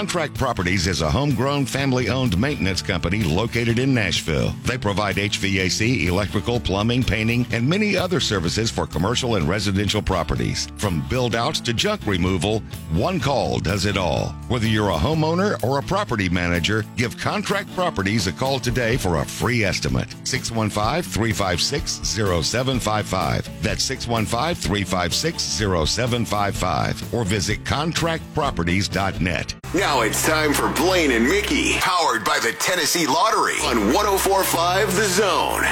Contract Properties is a homegrown family owned maintenance company located in Nashville. They provide HVAC, electrical, plumbing, painting, and many other services for commercial and residential properties. From build outs to junk removal, one call does it all. Whether you're a homeowner or a property manager, give Contract Properties a call today for a free estimate. 615 356 0755. That's 615 356 0755. Or visit contractproperties.net. Now it's time for Blaine and Mickey, powered by the Tennessee Lottery on 1045 The Zone.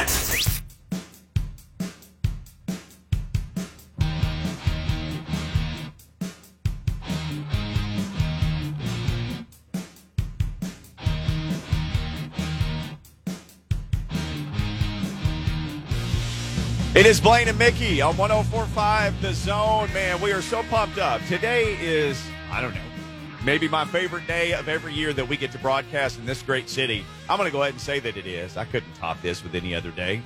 It is Blaine and Mickey on 1045 The Zone. Man, we are so pumped up. Today is, I don't know, maybe my favorite day of every year that we get to broadcast in this great city. I'm going to go ahead and say that it is. I couldn't top this with any other day.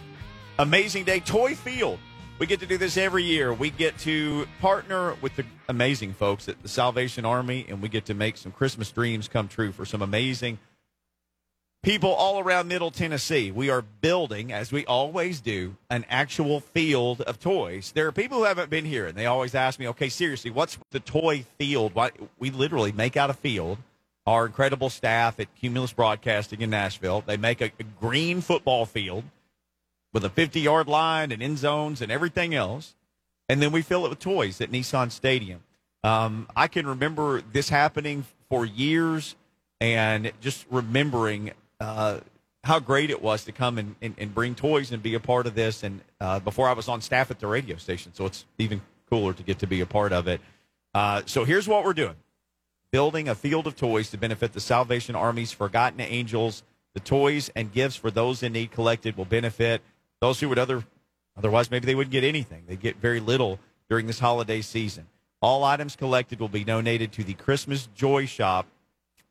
Amazing day. Toy Field. We get to do this every year. We get to partner with the amazing folks at the Salvation Army, and we get to make some Christmas dreams come true for some amazing people all around Middle Tennessee. We are building, as we always do, an actual field of toys. There are people who haven't been here, and they always ask me, okay, seriously, what's the toy field? Why, we literally make out a field. Our incredible staff at Cumulus Broadcasting in Nashville, they make a, a green football field with a 50 yard line and end zones and everything else. And then we fill it with toys at Nissan Stadium. Um, I can remember this happening for years and just remembering uh, how great it was to come and, and, and, bring toys and be a part of this. And uh, before I was on staff at the radio station, so it's even cooler to get to be a part of it. Uh, so here's what we're doing building a field of toys to benefit the Salvation Army's Forgotten Angels. The toys and gifts for those in need collected will benefit those who would other otherwise maybe they wouldn't get anything. They get very little during this holiday season. All items collected will be donated to the Christmas Joy Shop,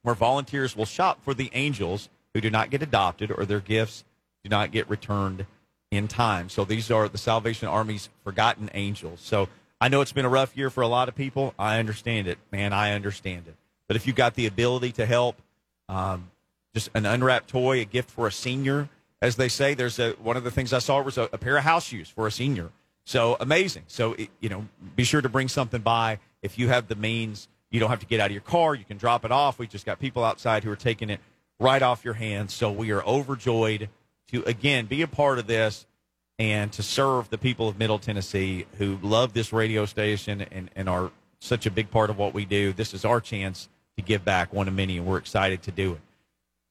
where volunteers will shop for the angels who do not get adopted or their gifts do not get returned in time. So these are the Salvation Army's forgotten angels. So I know it's been a rough year for a lot of people. I understand it, man. I understand it. But if you've got the ability to help, um, just an unwrapped toy, a gift for a senior, as they say, there's a one of the things I saw was a, a pair of house shoes for a senior. So amazing. So you know, be sure to bring something by if you have the means. You don't have to get out of your car. You can drop it off. We just got people outside who are taking it right off your hands. So we are overjoyed to again be a part of this and to serve the people of Middle Tennessee who love this radio station and, and are such a big part of what we do. This is our chance to give back one of many, and we're excited to do it.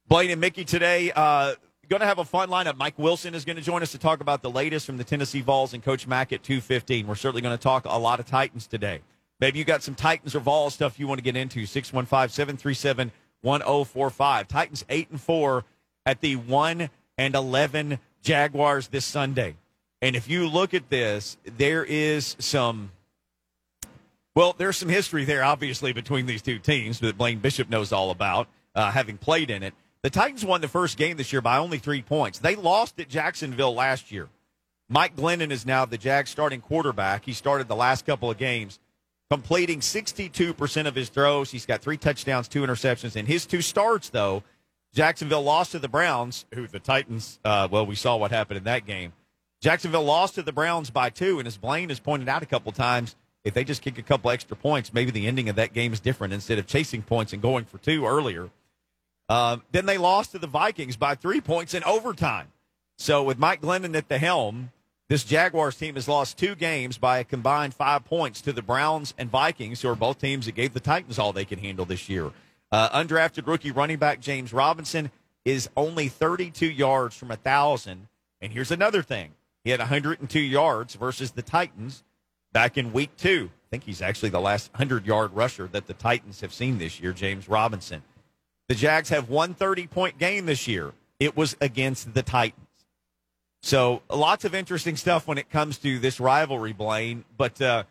Blaine and Mickey today, uh, going to have a fun lineup. Mike Wilson is going to join us to talk about the latest from the Tennessee Vols and Coach Mack at 215. We're certainly going to talk a lot of Titans today. Maybe you got some Titans or Vols stuff you want to get into. 615 737 1045. Titans 8 and 4 at the 1 and 11 Jaguars this Sunday. And if you look at this, there is some well, there's some history there, obviously, between these two teams that Blaine Bishop knows all about, uh, having played in it. The Titans won the first game this year by only three points. They lost at Jacksonville last year. Mike Glennon is now the Jags starting quarterback. He started the last couple of games completing 62% of his throws. He's got three touchdowns, two interceptions. In his two starts, though, Jacksonville lost to the Browns, who the Titans, uh, well, we saw what happened in that game. Jacksonville lost to the Browns by two, and as Blaine has pointed out a couple times, if they just kick a couple extra points, maybe the ending of that game is different instead of chasing points and going for two earlier. Uh, then they lost to the Vikings by three points in overtime. So with Mike Glennon at the helm, this Jaguars team has lost two games by a combined five points to the Browns and Vikings, who are both teams that gave the Titans all they can handle this year. Uh, undrafted rookie running back James Robinson is only 32 yards from a 1,000. And here's another thing he had 102 yards versus the Titans back in week two. I think he's actually the last 100 yard rusher that the Titans have seen this year, James Robinson. The Jags have one 30 point game this year. It was against the Titans. So lots of interesting stuff when it comes to this rivalry, Blaine. But uh,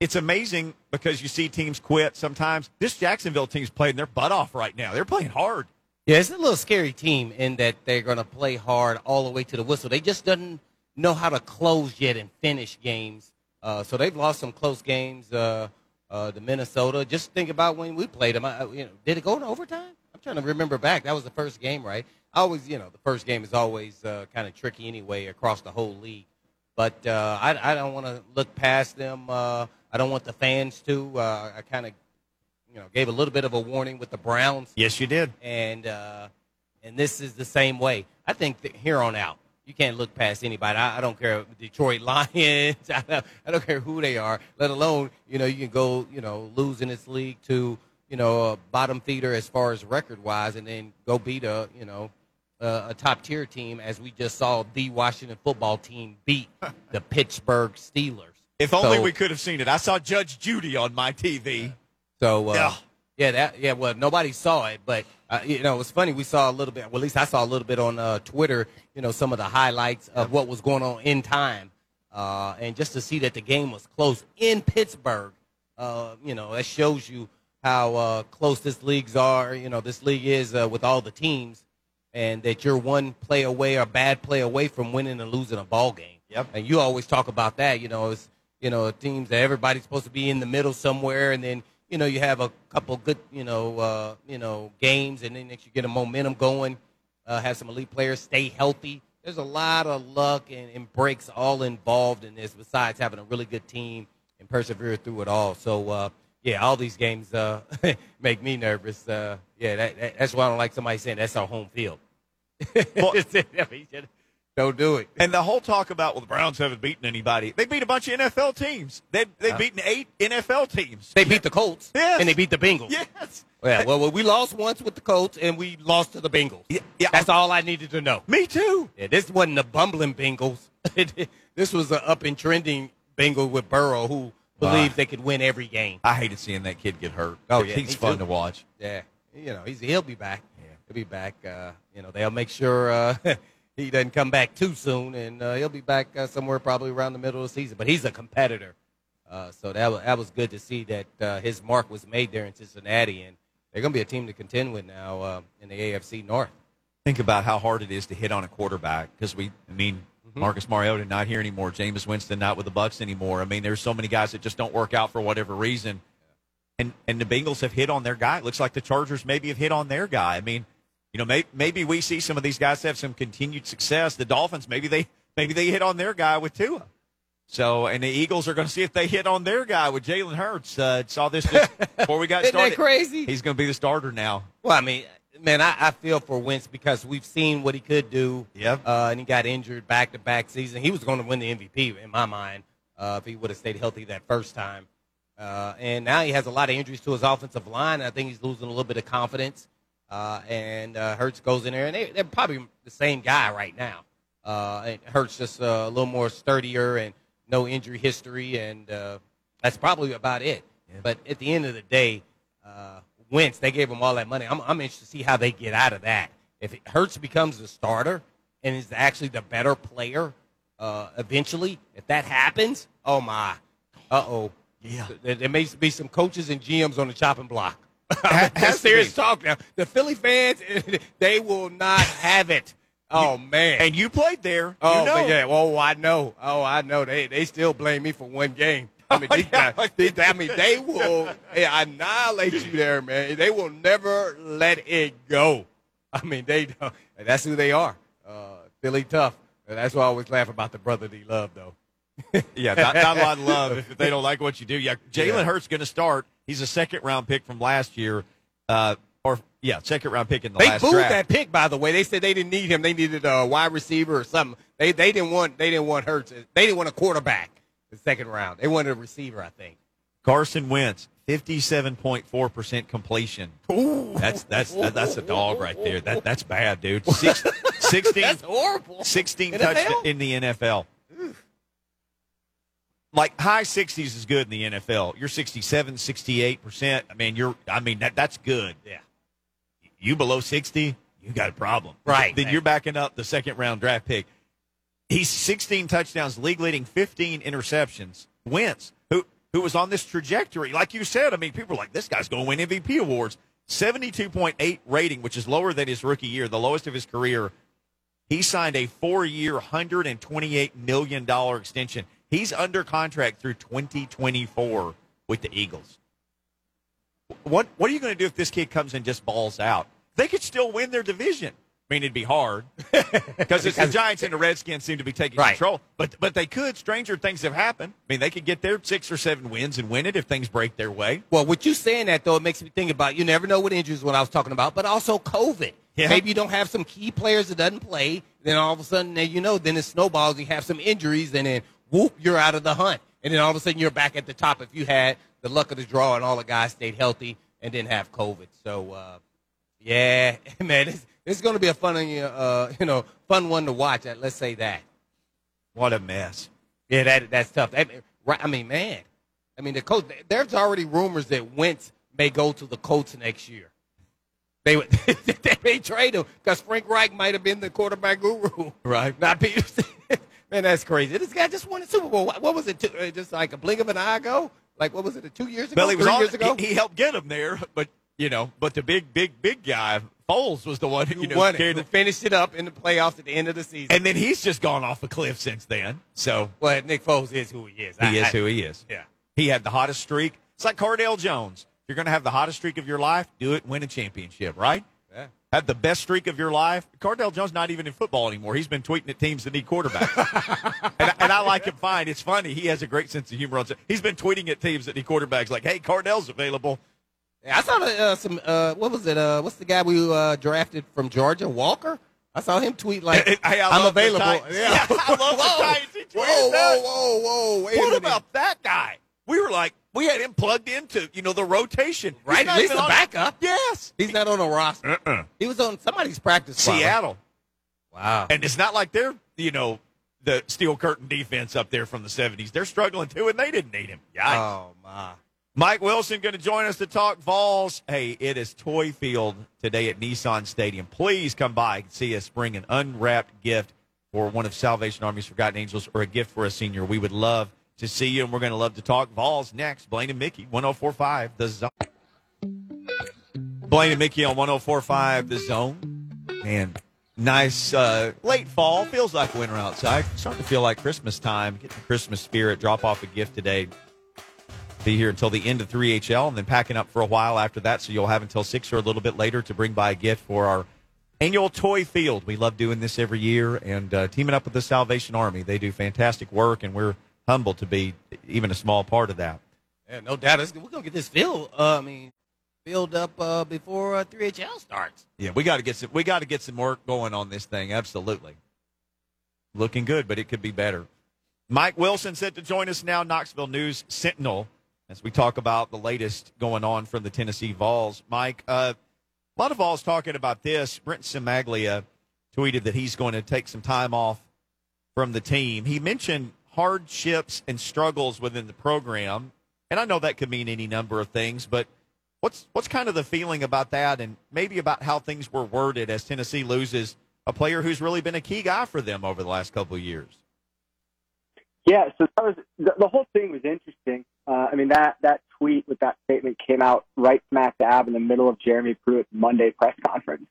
it's amazing because you see teams quit sometimes. This Jacksonville team's playing their butt off right now. They're playing hard. Yeah, it's a little scary team in that they're going to play hard all the way to the whistle. They just doesn't know how to close yet and finish games. Uh, so they've lost some close games. Uh, uh, the Minnesota. Just think about when we played them. I, you know, did it go to overtime? I'm trying to remember back. That was the first game, right? I always, you know, the first game is always uh, kind of tricky anyway across the whole league. But uh, I, I don't want to look past them. Uh, I don't want the fans to. Uh, I kind of, you know, gave a little bit of a warning with the Browns, Yes, you did. and uh, and this is the same way. I think that here on out, you can't look past anybody. I, I don't care Detroit Lions. I don't, I don't care who they are. Let alone, you know, you can go, you know, lose in this league to, you know, a bottom feeder as far as record wise, and then go beat a, you know, uh, a top tier team, as we just saw the Washington football team beat the Pittsburgh Steelers. If only So- we could have seen it. I saw Judge Judy on my TV. So uh, Yeah. yeah, that yeah. Well, nobody saw it, but uh, you know, it's funny. We saw a little bit. Well, at least I saw a little bit on uh, Twitter. You know, some of the highlights of what was going on in time, uh, and just to see that the game was close in Pittsburgh. Uh, you know, that shows you how uh, close this leagues are. You know, this league is uh, with all the teams, and that you're one play away or bad play away from winning and losing a ball game. Yep. And you always talk about that. You know, it's you know teams that everybody's supposed to be in the middle somewhere, and then you know you have a couple good you know uh, you know games, and then next you get a momentum going. Uh, have some elite players stay healthy. There's a lot of luck and, and breaks all involved in this. Besides having a really good team and persevere through it all. So uh, yeah, all these games uh, make me nervous. Uh, yeah, that, that, that's why I don't like somebody saying that's our home field. Well- don't do it. And the whole talk about well, the Browns haven't beaten anybody. They beat a bunch of NFL teams. They they've beaten eight NFL teams. They beat the Colts Yes. and they beat the Bengals. Yes. Yeah, well, well, we lost once with the Colts and we lost to the Bengals. Yeah, yeah. That's all I needed to know. Me too. Yeah, this wasn't the bumbling Bengals. this was an up and trending Bengal with Burrow who believed they could win every game. I hated seeing that kid get hurt. Oh, yeah, he's fun too. to watch. Yeah, you know, he's he'll be back. He'll be back. Uh, you know, they'll make sure uh, he doesn't come back too soon, and uh, he'll be back uh, somewhere probably around the middle of the season. But he's a competitor, uh, so that was, that was good to see that uh, his mark was made there in Cincinnati, and they're going to be a team to contend with now uh, in the AFC North. Think about how hard it is to hit on a quarterback because we, I mean, Mm-hmm. Marcus Mariota not here anymore. Jameis Winston not with the Bucs anymore. I mean, there's so many guys that just don't work out for whatever reason. And and the Bengals have hit on their guy. It looks like the Chargers maybe have hit on their guy. I mean, you know, may, maybe we see some of these guys have some continued success. The Dolphins maybe they maybe they hit on their guy with Tua. So, and the Eagles are going to see if they hit on their guy with Jalen Hurts. Uh, saw this just before we got Isn't that started. crazy? He's going to be the starter now. Well, I mean, man, I, I feel for Wentz because we've seen what he could do. Yep. Uh, and he got injured back to back season. He was going to win the MVP in my mind uh, if he would have stayed healthy that first time. Uh, and now he has a lot of injuries to his offensive line. I think he's losing a little bit of confidence. Uh, and uh, Hurts goes in there, and they, they're probably the same guy right now. Uh, and Hurts just uh, a little more sturdier and no injury history, and uh, that's probably about it. But at the end of the day, uh, Wentz, they gave him all that money. I'm, I'm interested to see how they get out of that. If it, Hurts becomes the starter and is actually the better player uh, eventually, if that happens, oh my, uh oh, Yeah. there, there may be some coaches and GMs on the chopping block. That's serious be. talk now. The Philly fans, they will not have it. Oh man. And you played there. Oh, you know. yeah. Oh, I know. Oh, I know. They they still blame me for one game. I mean, these Yeah. guys, they, I mean, they will annihilate you there, man. They will never let it go. I mean, they don't. That's who they are. Uh, Philly tough. And that's why I always laugh about the brother brotherly love, though. Yeah, not, not a lot of love if they don't like what you do. Yeah, Jalen Yeah. Hurts going to start. He's a second round pick from last year, uh, or yeah, second round pick in the They last booed draft. that pick, by the way. They said they didn't need him. They needed a wide receiver or something. They they didn't want they didn't want Hurts. They didn't want a quarterback. The second round, they wanted a receiver, I think. Carson Wentz, fifty-seven point four percent completion. Ooh. That's that's that, that's a dog right there. That that's bad, dude. Six, 16, That's horrible. 16 NFL? touchdowns in the NFL. Like high 60s is good in the NFL. You're 67, 68%. I mean, you're I mean that that's good. Yeah. You below 60, you got a problem. Right. Then you're backing up the second round draft pick. He's 16 touchdowns, league leading 15 interceptions. Wentz, who who was on this trajectory, like you said. I mean, people are like, this guy's going to win MVP awards. 72.8 rating, which is lower than his rookie year, the lowest of his career. He signed a four-year, $128 million extension. He's under contract through 2024 with the Eagles. what what are you going to do if this kid comes and just balls out? They could still win their division. I mean, it'd be hard because it's the Giants and the Redskins seem to be taking Right. control. But but they could. Stranger things have happened. I mean, they could get their six or seven wins and win it if things break their way. Well, with you saying that though, it makes me think about you never know what injuries what I was talking about, but also COVID. Yeah. Maybe you don't have some key players that doesn't play, then all of a sudden, you know, then it snowballs. You have some injuries, and then whoop, you're out of the hunt, and then all of a sudden you're back at the top if you had the luck of the draw and all the guys stayed healthy and didn't have COVID. So, uh, yeah, man, this, this is going to be a fun, uh, you know, fun one to watch. uh, Let's say that. What a mess. Yeah, that that's tough. That- right, I mean, man, I mean, the coach. There's already rumors that Wentz may go to the Colts next year. They would they may trade him because Frank Reich might have been the quarterback guru, Right. Not Pederson. man, that's crazy. This guy just won a Super Bowl. What, what was it? Two, uh, just like a blink of an eye ago? Like what was it? Two years ago? Well, he was Three on, years ago? He, he helped get him there, but you know, but the big, big, big guy Foles was the one who you know won it? carried Who finished it up in the playoffs at the end of the season. and then he's just gone off a cliff since then. So well, Nick Foles is who he is. he I- is I- who he is. Yeah. He had the hottest streak. It's like Cardale Jones. If you're going to have the hottest streak of your life, do it, win a championship, right? Yeah. Had the best streak of your life. Cardale Jones not even in football anymore. He's been tweeting at teams that need quarterbacks, and, and I like him fine. It's funny. He has a great sense of humor. On, he's been tweeting at teams that need quarterbacks, like, "Hey, Cardale's available." Yeah, I saw uh, some. Uh, what was it? Uh, what's the guy we uh, drafted from Georgia? Walker. I saw him tweet like, Hey, I "I'm available." Yeah. Yeah, I love the Whoa. Titans. He tweeted Whoa, whoa, whoa, whoa! What about that guy? We were like, we had him plugged into, you know, the rotation. Right, not at least a on- backup. Yes, He's not on a roster. uh-uh. He was on somebody's practice squad. Seattle, Wow. and it's not like they're, you know, the steel curtain defense up there from the '70s. They're struggling too, and they didn't need him. Yikes. Oh my. Mike Wilson going to join us to talk Vols. Hey, it is Toy Field today at Nissan Stadium. Please come by and see us bring an unwrapped gift for one of Salvation Army's Forgotten Angels or a gift for a senior. We would love to see you, and we're going to love to talk Vols next. Blaine and Mickey, 1045 The Zone. Blaine and Mickey on 1045 The Zone. Man, nice uh, late fall. Feels like winter outside. Starting to feel like Christmas time. Get the Christmas spirit. Drop off a gift today be here until the end of 3HL and then packing up for a while after that. So you'll have until 6 or a little bit later to bring by a gift for our annual toy field. We love doing this every year and uh, teaming up with the Salvation Army. They do fantastic work, and we're humbled to be even a small part of that. Yeah, no doubt. It's- We're gonna get this filled. Uh, I mean, filled up uh, before uh, 3HL starts. Yeah, we got to get some. We got to get some work going on this thing. Absolutely, looking good, but it could be better. Mike Wilson set to join us now. Knoxville News Sentinel, as we talk about the latest going on from the Tennessee Vols. Mike, uh, a lot of Vols talking about this. Brent Cimaglia tweeted that he's going to take some time off from the team. He mentioned hardships and struggles within the program, and I know that could mean any number of things, but What's what's kind of the feeling about that, and maybe about how things were worded as Tennessee loses a player who's really been a key guy for them over the last couple of years? Yeah, so that was the, the whole thing was interesting. Uh, I mean that that tweet with that statement came out right smack dab in the middle of Jeremy Pruitt's Monday press conference,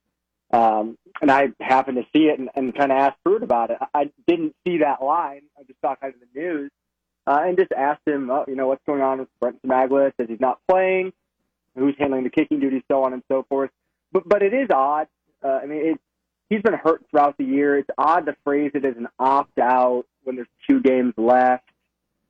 um, and I happened to see it and, and kind of asked Pruitt about it. I didn't see that line. I just saw kind of the news uh, and just asked him, oh, you know, what's going on with Brent Cimaglia? Says he's not playing. Who's handling the kicking duties, so on and so forth. But but it is odd. Uh, I mean, it, he's been hurt throughout the year. It's odd to phrase it as an opt out when there's two games left,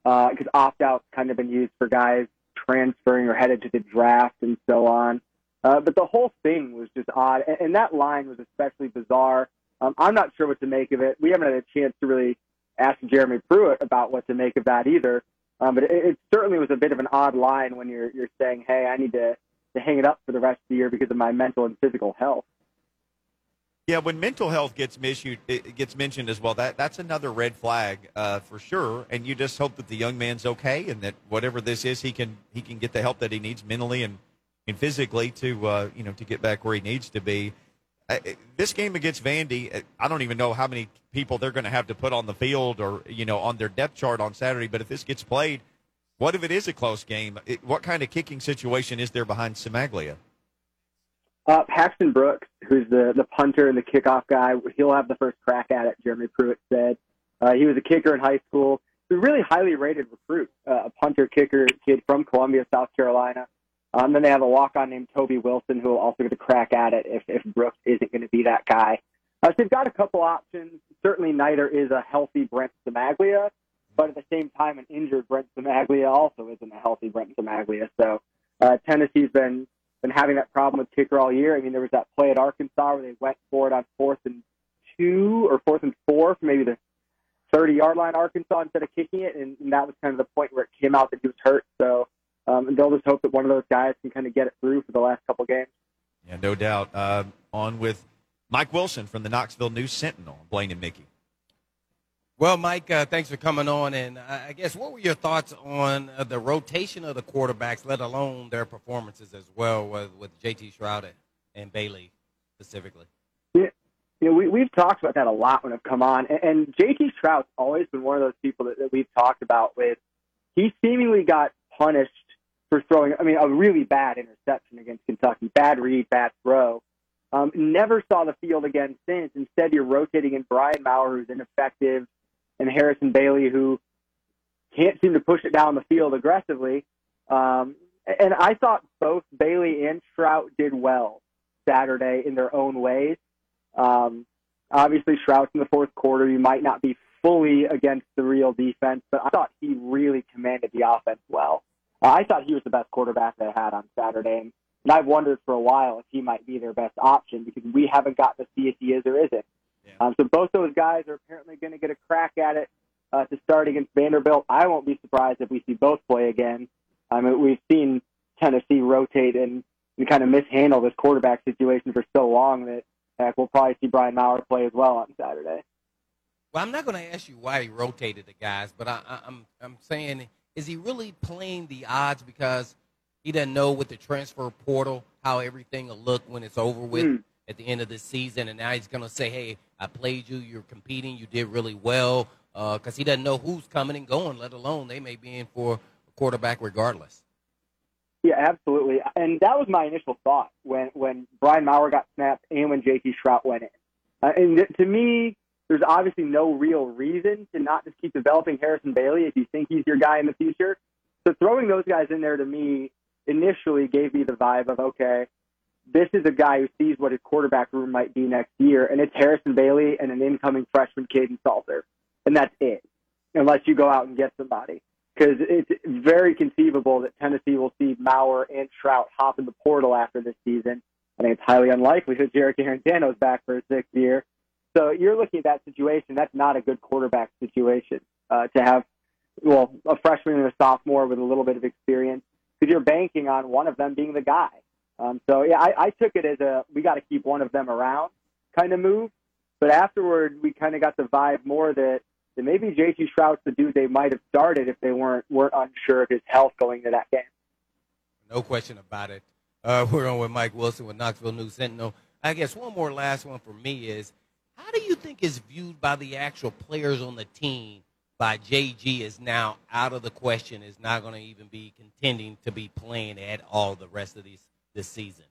because opt out's kind of been used for guys transferring or headed to the draft and so on. Uh, but the whole thing was just odd, and, and that line was especially bizarre. Um, I'm not sure what to make of it. We haven't had a chance to really ask Jeremy Pruitt about what to make of that either. Um, but it, it certainly was a bit of an odd line when you're you're saying, "Hey, I need to to hang it up for the rest of the year because of my mental and physical health." Yeah, when mental health gets issued, it gets mentioned as well. That that's another red flag uh, for sure. And you just hope that the young man's okay, and that whatever this is, he can he can get the help that he needs mentally and and physically to uh, you know to get back where he needs to be. This game against Vandy, uh, I don't even know how many people they're going to have to put on the field or you know on their depth chart on Saturday. But if this gets played, what if it is a close game? What kind of kicking situation is there behind Cimaglia? Uh, Paxton Brooks, who's the, the punter and the kickoff guy, he'll have the first crack at it, Jeremy Pruitt said. Uh, he was a kicker in high school. He's a really highly rated recruit, uh, a punter kicker kid from Columbia, South Carolina. Um, then they have a walk-on named Toby Wilson who will also get a crack at it if, if Brooks isn't going to be that guy. Uh, so they've got a couple options. Certainly neither is a healthy Brent Cimaglia, but at the same time, an injured Brent Cimaglia also isn't a healthy Brent Cimaglia. So uh, Tennessee's been been having that problem with kicker all year. I mean, there was that play at Arkansas where they went for it on fourth and two or fourth and four for maybe the 30 yard line Arkansas instead of kicking it, and, and that was kind of the point where it came out that he was hurt. So um, and they'll just hope that one of those guys can kind of get it through for the last couple games. Yeah, no doubt. Uh, on with Mike Wilson from the Knoxville News Sentinel, Blaine and Mickey. Well, Mike, uh, thanks for coming on. And I guess what were your thoughts on uh, the rotation of the quarterbacks, let alone their performances as well, with, with JT Shrout and Bailey specifically? Yeah, you know, we, we've talked about that a lot when I've come on. And, and JT Shrout's always been one of those people that, that we've talked about with. He seemingly got punished for throwing, I mean, a really bad interception against Kentucky, bad read, bad throw. Um, never saw the field again since. Instead, you're rotating in Brian Maurer, who's ineffective, and Harrison Bailey, who can't seem to push it down the field aggressively. Um, and I thought both Bailey and Shrout did well Saturday in their own ways. Um, obviously, Shrout's in the fourth quarter. You might not be fully against the real defense, but I thought he really commanded the offense well. Uh, I thought he was the best quarterback they had on Saturday, and, and I've wondered for a while if he might be their best option because we haven't got to see if he is or isn't. Yeah. Um, so both those guys are apparently going to get a crack at it uh, to start against Vanderbilt. I won't be surprised if we see both play again. I mean, we've seen Tennessee rotate and, and kind of mishandle this quarterback situation for so long that heck, we'll probably see Brian Maurer play as well on Saturday. Well, I'm not going to ask you why he rotated the guys, but I, I, I'm I'm saying is he really playing the odds because he doesn't know with the transfer portal how everything will look when it's over with mm. at the end of the season, and now he's going to say, "Hey, I played you. You're competing. You did really well," because uh, he doesn't know who's coming and going. Let alone they may be in for a quarterback regardless. Yeah, absolutely. And that was my initial thought when when Brian Maurer got snapped and when J.T. Shrout went in. Uh, and to me, there's obviously no real reason to not just keep developing Harrison Bailey if you think he's your guy in the future. So throwing those guys in there to me initially gave me the vibe of okay, this is a guy who sees what his quarterback room might be next year, and it's Harrison Bailey and an incoming freshman Kaidon Salter, and that's it, unless you go out and get somebody. Because it's very conceivable that Tennessee will see Maurer and Shrout hop in the portal after this season. I think it's highly unlikely that Guarantano is back for his sixth year. So you're looking at that situation. That's not a good quarterback situation uh, to have, well, a freshman and a sophomore with a little bit of experience because you're banking on one of them being the guy. Um, so yeah, I, I took it as a we got to keep one of them around kind of move. But afterward, we kind of got the vibe more that, that maybe JT Shrout's the dude they might have started if they weren't weren't unsure of his health going into that game. No question about it. Uh, we're on with Mike Wilson with Knoxville News Sentinel. I guess one more last one for me is how do you think is viewed by the actual players on the team by JG is now out of the question, is not going to even be contending to be playing at all the rest of these, this season?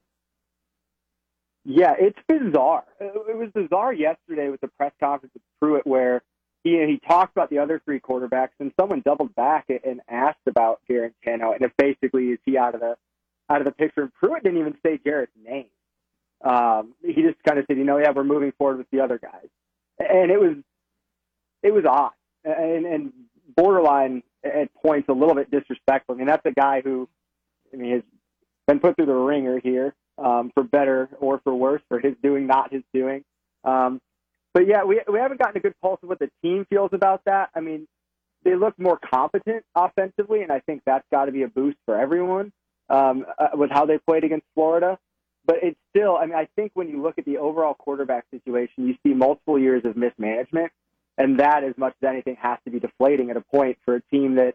Yeah, it's bizarre. It was bizarre yesterday with the press conference with Pruitt where he he talked about the other three quarterbacks and someone doubled back and asked about Guarantano and if basically is he out of the out of the picture. And Pruitt didn't even say Jarrett's name um, he just kind of said, you know, yeah, we're moving forward with the other guys, and it was it was odd and, and borderline at points a little bit disrespectful. I mean, that's a guy who, I mean, has been put through the ringer here um, for better or for worse, for his doing, not his doing. Um, but yeah, we we haven't gotten a good pulse of what the team feels about that. I mean, they look more competent offensively, and I think that's got to be a boost for everyone um, uh, with how they played against Florida but it's still, I mean, I think when you look at the overall quarterback situation, you see multiple years of mismanagement, and that, as much as anything, has to be deflating at a point for a team that,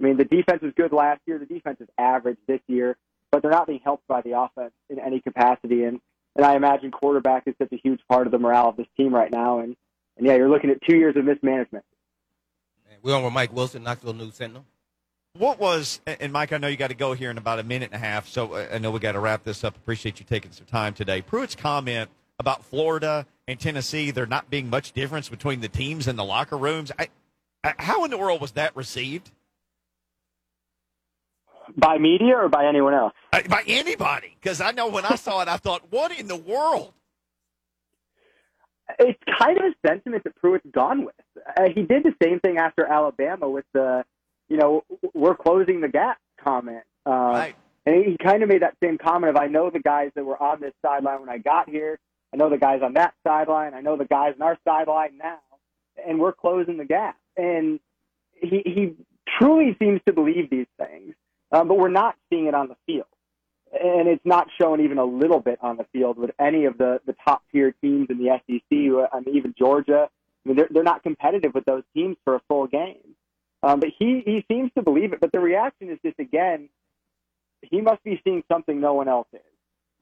I mean, the defense was good last year, the defense is average this year, but they're not being helped by the offense in any capacity, and and I imagine quarterback is such a huge part of the morale of this team right now, and and yeah, you're looking at two years of mismanagement. We're on with Mike Wilson, Knoxville News Sentinel. What was, and Mike, I know you got to go here in about a minute and a half, so uh, I know we got to wrap this up. Appreciate you taking some time today. Pruitt's comment about Florida and Tennessee, there not being much difference between the teams in the locker rooms. I, how in the world was that received? By media or by anyone else? Uh, by anybody, because I know when I saw it, I thought, "What in the world?" It's kind of a sentiment that Pruitt's gone with. Uh, he did the same thing after Alabama with the, you know, we're closing the gap comment. Uh, Right. And he kind of made that same comment of, I know the guys that were on this sideline when I got here. I know the guys on that sideline. I know the guys on our sideline now. And we're closing the gap. And he, he truly seems to believe these things, um, but we're not seeing it on the field. And it's not shown even a little bit on the field with any of the, the top tier teams in the SEC. I mean, even Georgia. I mean, they're, they're not competitive with those teams for a full game. Um, but he, he seems to believe it. But the reaction is just, again, he must be seeing something no one else is.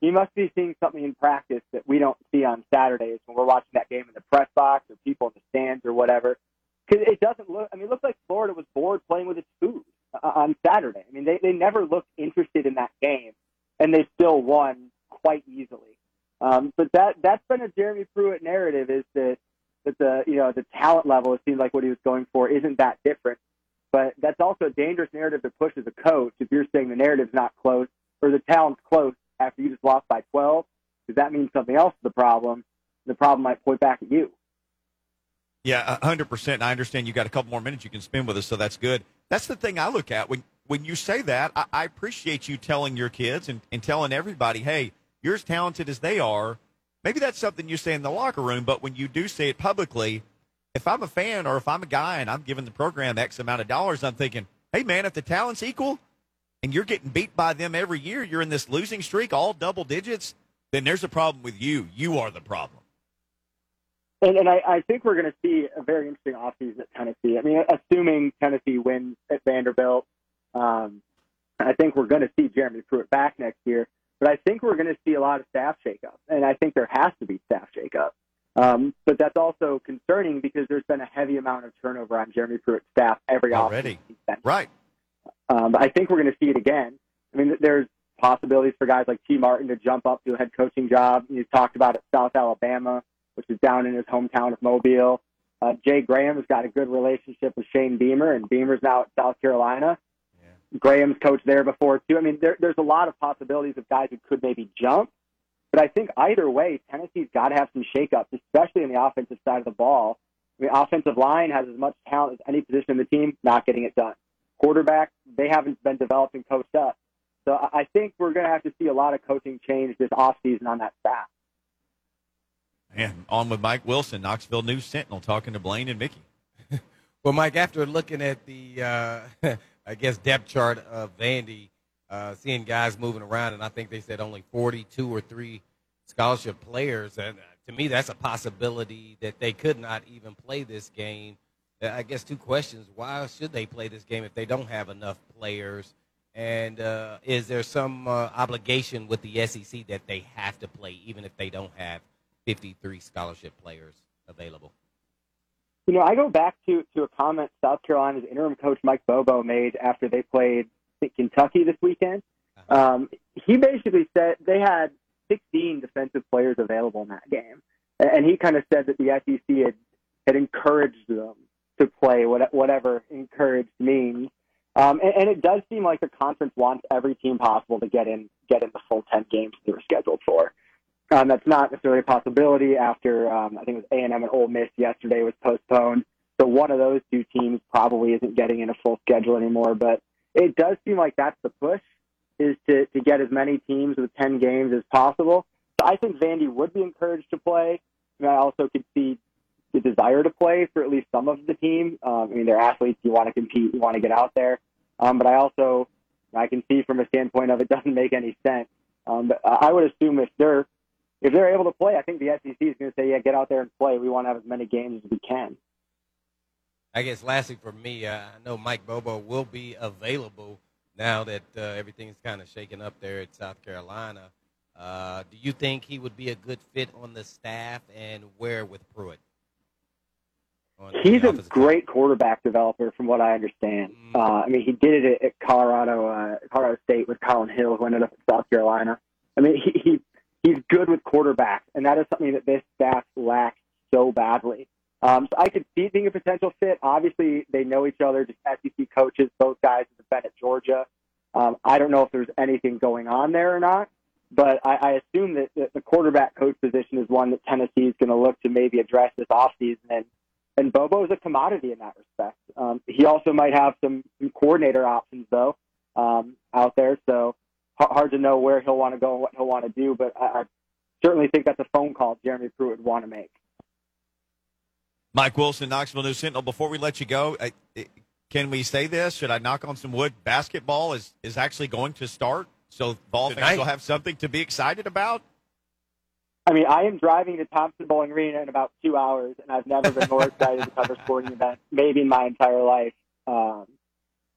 He must be seeing something in practice that we don't see on Saturdays when we're watching that game in the press box or people in the stands or whatever. Because it doesn't look. I mean, it looks like Florida was bored playing with its food uh, on Saturday. I mean, they they never looked interested in that game, and they still won quite easily. Um, but that that's been a Jeremy Pruitt narrative is that that the you know the talent level it seems like what he was going for isn't that different. But that's also a dangerous narrative to push as a coach if you're saying the narrative's not close or the talent's close after you just lost by 12, because that means something else is the problem. The problem might point back at you. Yeah, hundred percent. I understand you got a couple more minutes you can spend with us, so that's good. That's the thing I look at when when you say that. I, I appreciate you telling your kids and, and telling everybody, "Hey, you're as talented as they are." Maybe that's something you say in the locker room, but when you do say it publicly, if I'm a fan or if I'm a guy and I'm giving the program X amount of dollars, I'm thinking, "Hey, man, if the talent's equal and you're getting beat by them every year, you're in this losing streak, all double digits, then there's a problem with you. You are the problem." And, and I, I think we're going to see a very interesting offseason at Tennessee. I mean, assuming Tennessee wins at Vanderbilt, um, I think we're going to see Jeremy Pruitt back next year. But I think we're going to see a lot of staff shakeup, and I think there has to be staff shakeup. Um, but that's also concerning because there's been a heavy amount of turnover on Jeremy Pruitt's staff every Already. offseason. Right. Um, I think we're going to see it again. I mean, there's possibilities for guys like Tee Martin to jump up to a head coaching job. He's talked about at South Alabama, which is down in his hometown of Mobile. Uh, Jay Graham's got a good relationship with Shane Beamer, and Beamer's now at South Carolina. Graham's coached there before too. I mean, there, there's a lot of possibilities of guys who could maybe jump. But I think either way, Tennessee's got to have some shakeups, especially on the offensive side of the ball. I mean, offensive line has as much talent as any position in the team, not getting it done. Quarterback, they haven't been developed and coached up. So I I think we're going to have to see a lot of coaching change this offseason on that staff. And on with Mike Wilson, Knoxville News Sentinel, talking to Blaine and Mickey. Well, Mike, after looking at the, uh, I guess, depth chart of Vandy, uh, seeing guys moving around, and I think they said only 42 or three scholarship players, and uh, to me, that's a possibility that they could not even play this game. Uh, I guess two questions: Why should they play this game if they don't have enough players? And uh, is there some uh, obligation with the SEC that they have to play, even if they don't have 53 scholarship players available? You know, I go back to, to a comment South Carolina's interim coach Mike Bobo made after they played think, Kentucky this weekend. Um, he basically said they had 16 defensive players available in that game, and he kind of said that the SEC had had encouraged them to play what, whatever encouraged means. Um, and, and it does seem like the conference wants every team possible to get in get in the full 10 games they were scheduled for. Um, that's not necessarily a possibility after um, I think it was A and M and Ole Miss yesterday was postponed. So one of those two teams probably isn't getting in a full schedule anymore. But it does seem like that's the push is to to get as many teams with 10 games as possible. So I think Vandy would be encouraged to play. And I also could see the desire to play for at least some of the team. Um, I mean, they're athletes. You want to compete. You want to get out there. Um, but I also I can see from a standpoint of it doesn't make any sense. Um, but I would assume if they're if they're able to play, I think the SEC is going to say, yeah, get out there and play. We want to have as many games as we can. I guess lastly for me, uh, I know Mike Bobo will be available now that uh, everything's kind of shaken up there at South Carolina. Uh, do you think he would be a good fit on the staff and where with Pruitt? He's a great quarterback developer, from what I understand. Mm. Uh, I mean, he did it at, at Colorado, uh, Colorado State with Collin Hill, who ended up at South Carolina. I mean, he, he he's good with quarterbacks, and that is something that this staff lacks so badly. Um, so I could see being a potential fit. Obviously, they know each other, just SEC coaches. Both guys have been at Georgia. Um, I don't know if there's anything going on there or not, but I, I assume that, that the quarterback coach position is one that Tennessee is going to look to maybe address this offseason. And, and Bobo is a commodity in that respect. Um, he also might have some, some coordinator options, though, um, out there. So hard to know where he'll want to go and what he'll want to do, but I, I certainly think that's a phone call Jeremy Pruitt would want to make. Mike Wilson, Knoxville News Sentinel. Before we let you go, I, can we say this? Should I knock on some wood? Basketball is, is actually going to start, so ball fans will have something to be excited about. I mean, I am driving to Thompson-Boling Arena in about two hours, and I've never been more excited to cover sporting event, maybe in my entire life. Um,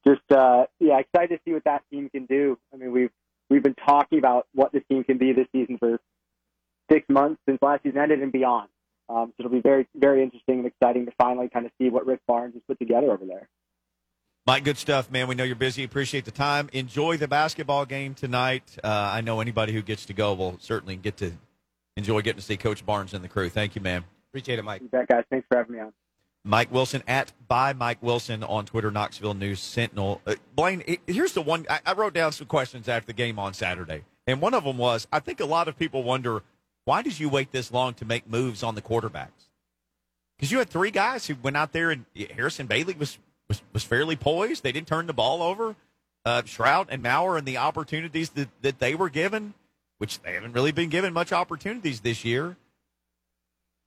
just, uh, yeah, excited to see what that team can do. I mean, we've we've been talking about what this team can be this season for six months since last season ended and beyond. Um, so it'll be very, very interesting and exciting to finally kind of see what Rick Barnes has put together over there. Mike, good stuff, man. We know you're busy. Appreciate the time. Enjoy the basketball game tonight. Uh, I know anybody who gets to go will certainly get to enjoy getting to see Coach Barnes and the crew. Thank you, man. Appreciate it, Mike. You bet, guys. Thanks for having me on. Mike Wilson at by Mike Wilson on Twitter, Knoxville News Sentinel. Uh, Blaine, here's the one I, I wrote down some questions after the game on Saturday, and one of them was I think a lot of people wonder why did you wait this long to make moves on the quarterbacks? Because you had three guys who went out there, and Harrison Bailey was was, was fairly poised. They didn't turn the ball over. Uh, Shrout and Maurer and the opportunities that, that they were given, which they haven't really been given much opportunities this year.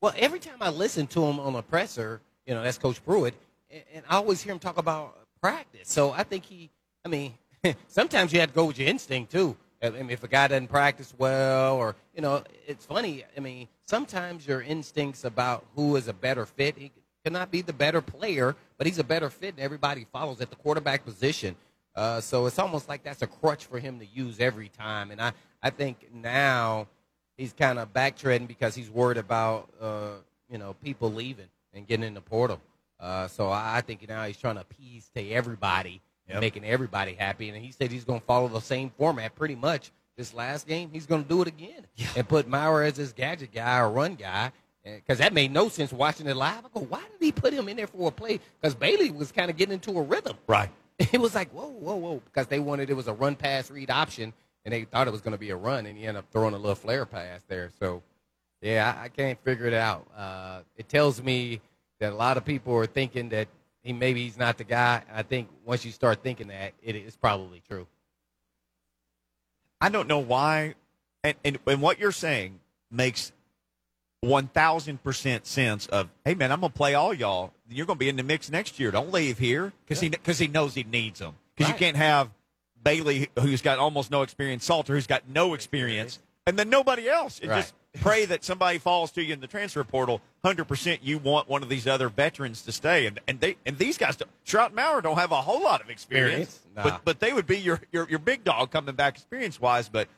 Well, every time I listen to him on a presser, you know, that's Coach Pruitt, and I always hear him talk about practice. So I think he, I mean, sometimes you have to go with your instinct too. I mean, if a guy doesn't practice well, or you know, it's funny. I mean, sometimes your instincts about who is a better fit. He cannot be the better player, but he's a better fit, and everybody follows at the quarterback position. Uh, so it's almost like that's a crutch for him to use every time. And I, I think now he's kind of backtreading because he's worried about uh, you know people leaving and getting in the portal. Uh, so I think now he's trying to appease to everybody, yep. making everybody happy. And he said he's going to follow the same format pretty much. This last game, he's going to do it again yeah. and put Maurer as his gadget guy or run guy. Because that made no sense watching it live. I go, why did he put him in there for a play? Because Bailey was kind of getting into a rhythm. Right. It was like, whoa, whoa, whoa. Because they wanted it was a run pass read option, and they thought it was going to be a run, and he ended up throwing a little flare pass there. So, yeah, I, I can't figure it out. Uh, it tells me that a lot of people are thinking that he maybe he's not the guy. I think once you start thinking that, it is probably true. I don't know why, and, and, and what you're saying makes one thousand percent sense of hey man, I'm gonna play all y'all. You're gonna be in the mix next year. Don't leave here because yeah. he because he knows he needs them. Because right. you can't have Bailey who's got almost no experience, Salter who's got no experience, and then nobody else. And right. just pray that somebody falls to you in the transfer portal. Hundred percent, you want one of these other veterans to stay, and and they and these guys, Shrout and Maurer don't have a whole lot of experience, nah. but but they would be your your your big dog coming back experience wise. But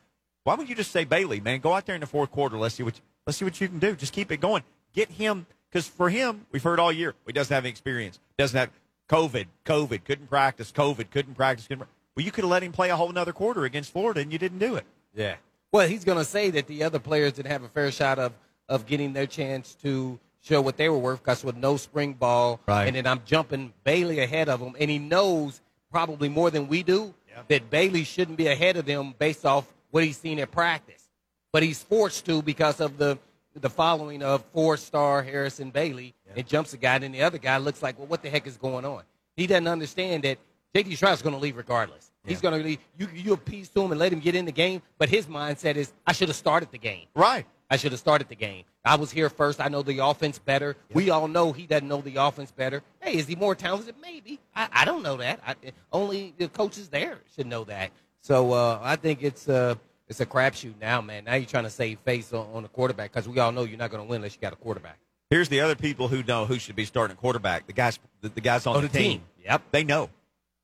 why would you just say Bailey, man? Go out there in the fourth quarter. Let's see what you, let's see what you can do. Just keep it going. Get him because for him, we've heard all year he doesn't have any experience. Doesn't have COVID. COVID couldn't practice. COVID couldn't practice. Couldn't, well, you could have let him play a whole another quarter against Florida, and you didn't do it. Yeah. Well, he's going to say that the other players didn't have a fair shot of of getting their chance to show what they were worth because with no spring ball, right. and then I'm jumping Bailey ahead of him, and he knows probably more than we do yeah. that Bailey shouldn't be ahead of them based off what he's seen at practice, but he's forced to because of the the following of four star Harrison Bailey yeah. and jumps a guy, and the other guy looks like, well, what the heck is going on? He doesn't understand that J.D. Shrout's going to leave regardless. Yeah. He's going to leave. You, you appease to him and let him get in the game, but his mindset is, I should have started the game. Right. I should have started the game. I was here first. I know the offense better. Yeah. We all know he doesn't know the offense better. Hey, is he more talented? Maybe. I, I don't know that. I, only the coaches there should know that. So uh, I think it's uh, it's a crapshoot now, man. Now you're trying to save face on, on the quarterback because we all know you're not going to win unless you got a quarterback. Here's the other people who know who should be starting a quarterback. The guys, the, the guys on the, the team. team. Yep, they know.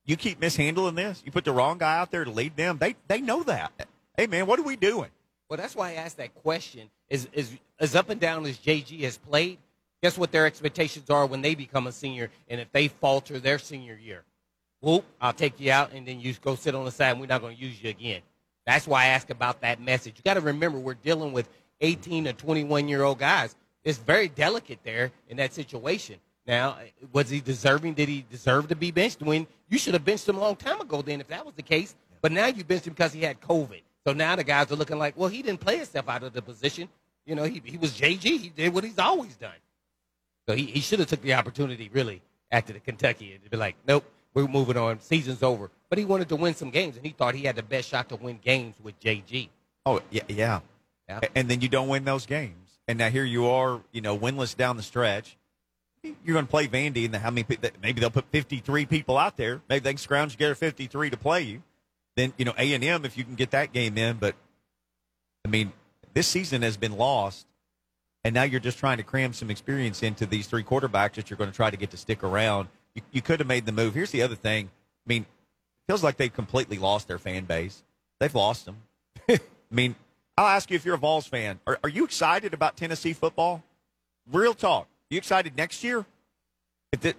You keep mishandling this. You put the wrong guy out there to lead them. They they know that. Hey man, what are we doing? Well, that's why I asked that question. Is is as up and down as JG has played? Guess what their expectations are when they become a senior, and if they falter their senior year, whoop, I'll take you out, and then you go sit on the side, and we're not going to use you again. That's why I ask about that message. You got to remember we're dealing with 18 to 21 year old guys. It's very delicate there in that situation. Now, was he deserving? Did he deserve to be benched? When you should have benched him a long time ago. Then, if that was the case, But now you benched him because he had COVID. So now the guys are looking like, well, he didn't play himself out of the position. You know, he, he was JG. He did what he's always done. So he, he should have took the opportunity really after the Kentucky and be like, nope, we're moving on. Season's over. But he wanted to win some games, and he thought he had the best shot to win games with JG. Oh yeah, yeah. Yeah. And then you don't win those games, and now here you are, you know, winless down the stretch. You're going to play Vandy, and how many? Maybe they'll put 53 people out there. Maybe they can scrounge together 53 to play you. Then you know A and M if you can get that game in. But I mean, this season has been lost, and now you're just trying to cram some experience into these three quarterbacks that you're going to try to get to stick around. You, you could have made the move. Here's the other thing. I mean, feels like they've completely lost their fan base. They've lost them. I mean, I'll ask you if you're a Vols fan. Are, are you excited about Tennessee football? Real talk. You excited next year?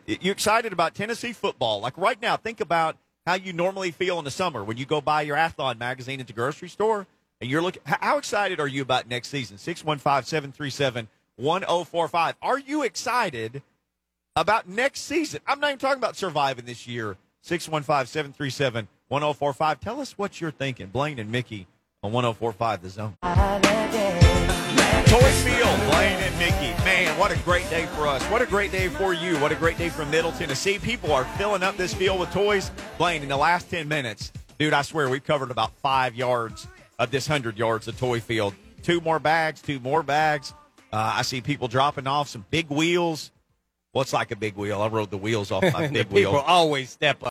You excited about Tennessee football? Like right now, think about how you normally feel in the summer when you go buy your Athlon magazine at the grocery store and you're looking. How, how excited are you about next season? 615 737 1045. Are you excited about next season? I'm not even talking about surviving this year. 615 737 1045. Tell us what you're thinking. Blaine and Mickey on 1045 The Zone. Toy Field, Blaine and Mickey. Man, what a great day for us. What a great day for you. What a great day for Middle Tennessee. People are filling up this field with toys. Blaine, in the last 10 minutes, dude, I swear we've covered about five yards of this 100 yards of toy field. Two more bags, two more bags. Uh, I see people dropping off some big wheels. What's like a big wheel? I rode the wheels off my big people wheel. People always step up.